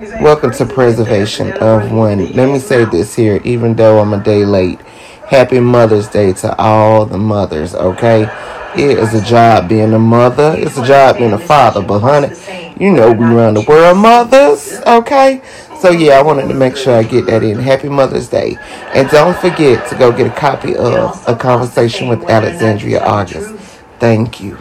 Welcome to Preservation of One. Let me say this here, even though I'm a day late. Happy Mother's Day to all the mothers, okay? It is a job being a mother. It's a job being a father, but honey, you know we run the world mothers, okay? So yeah, I wanted to make sure I get that in. Happy Mother's Day. And don't forget to go get a copy of A Conversation with Alexandria August. Thank you.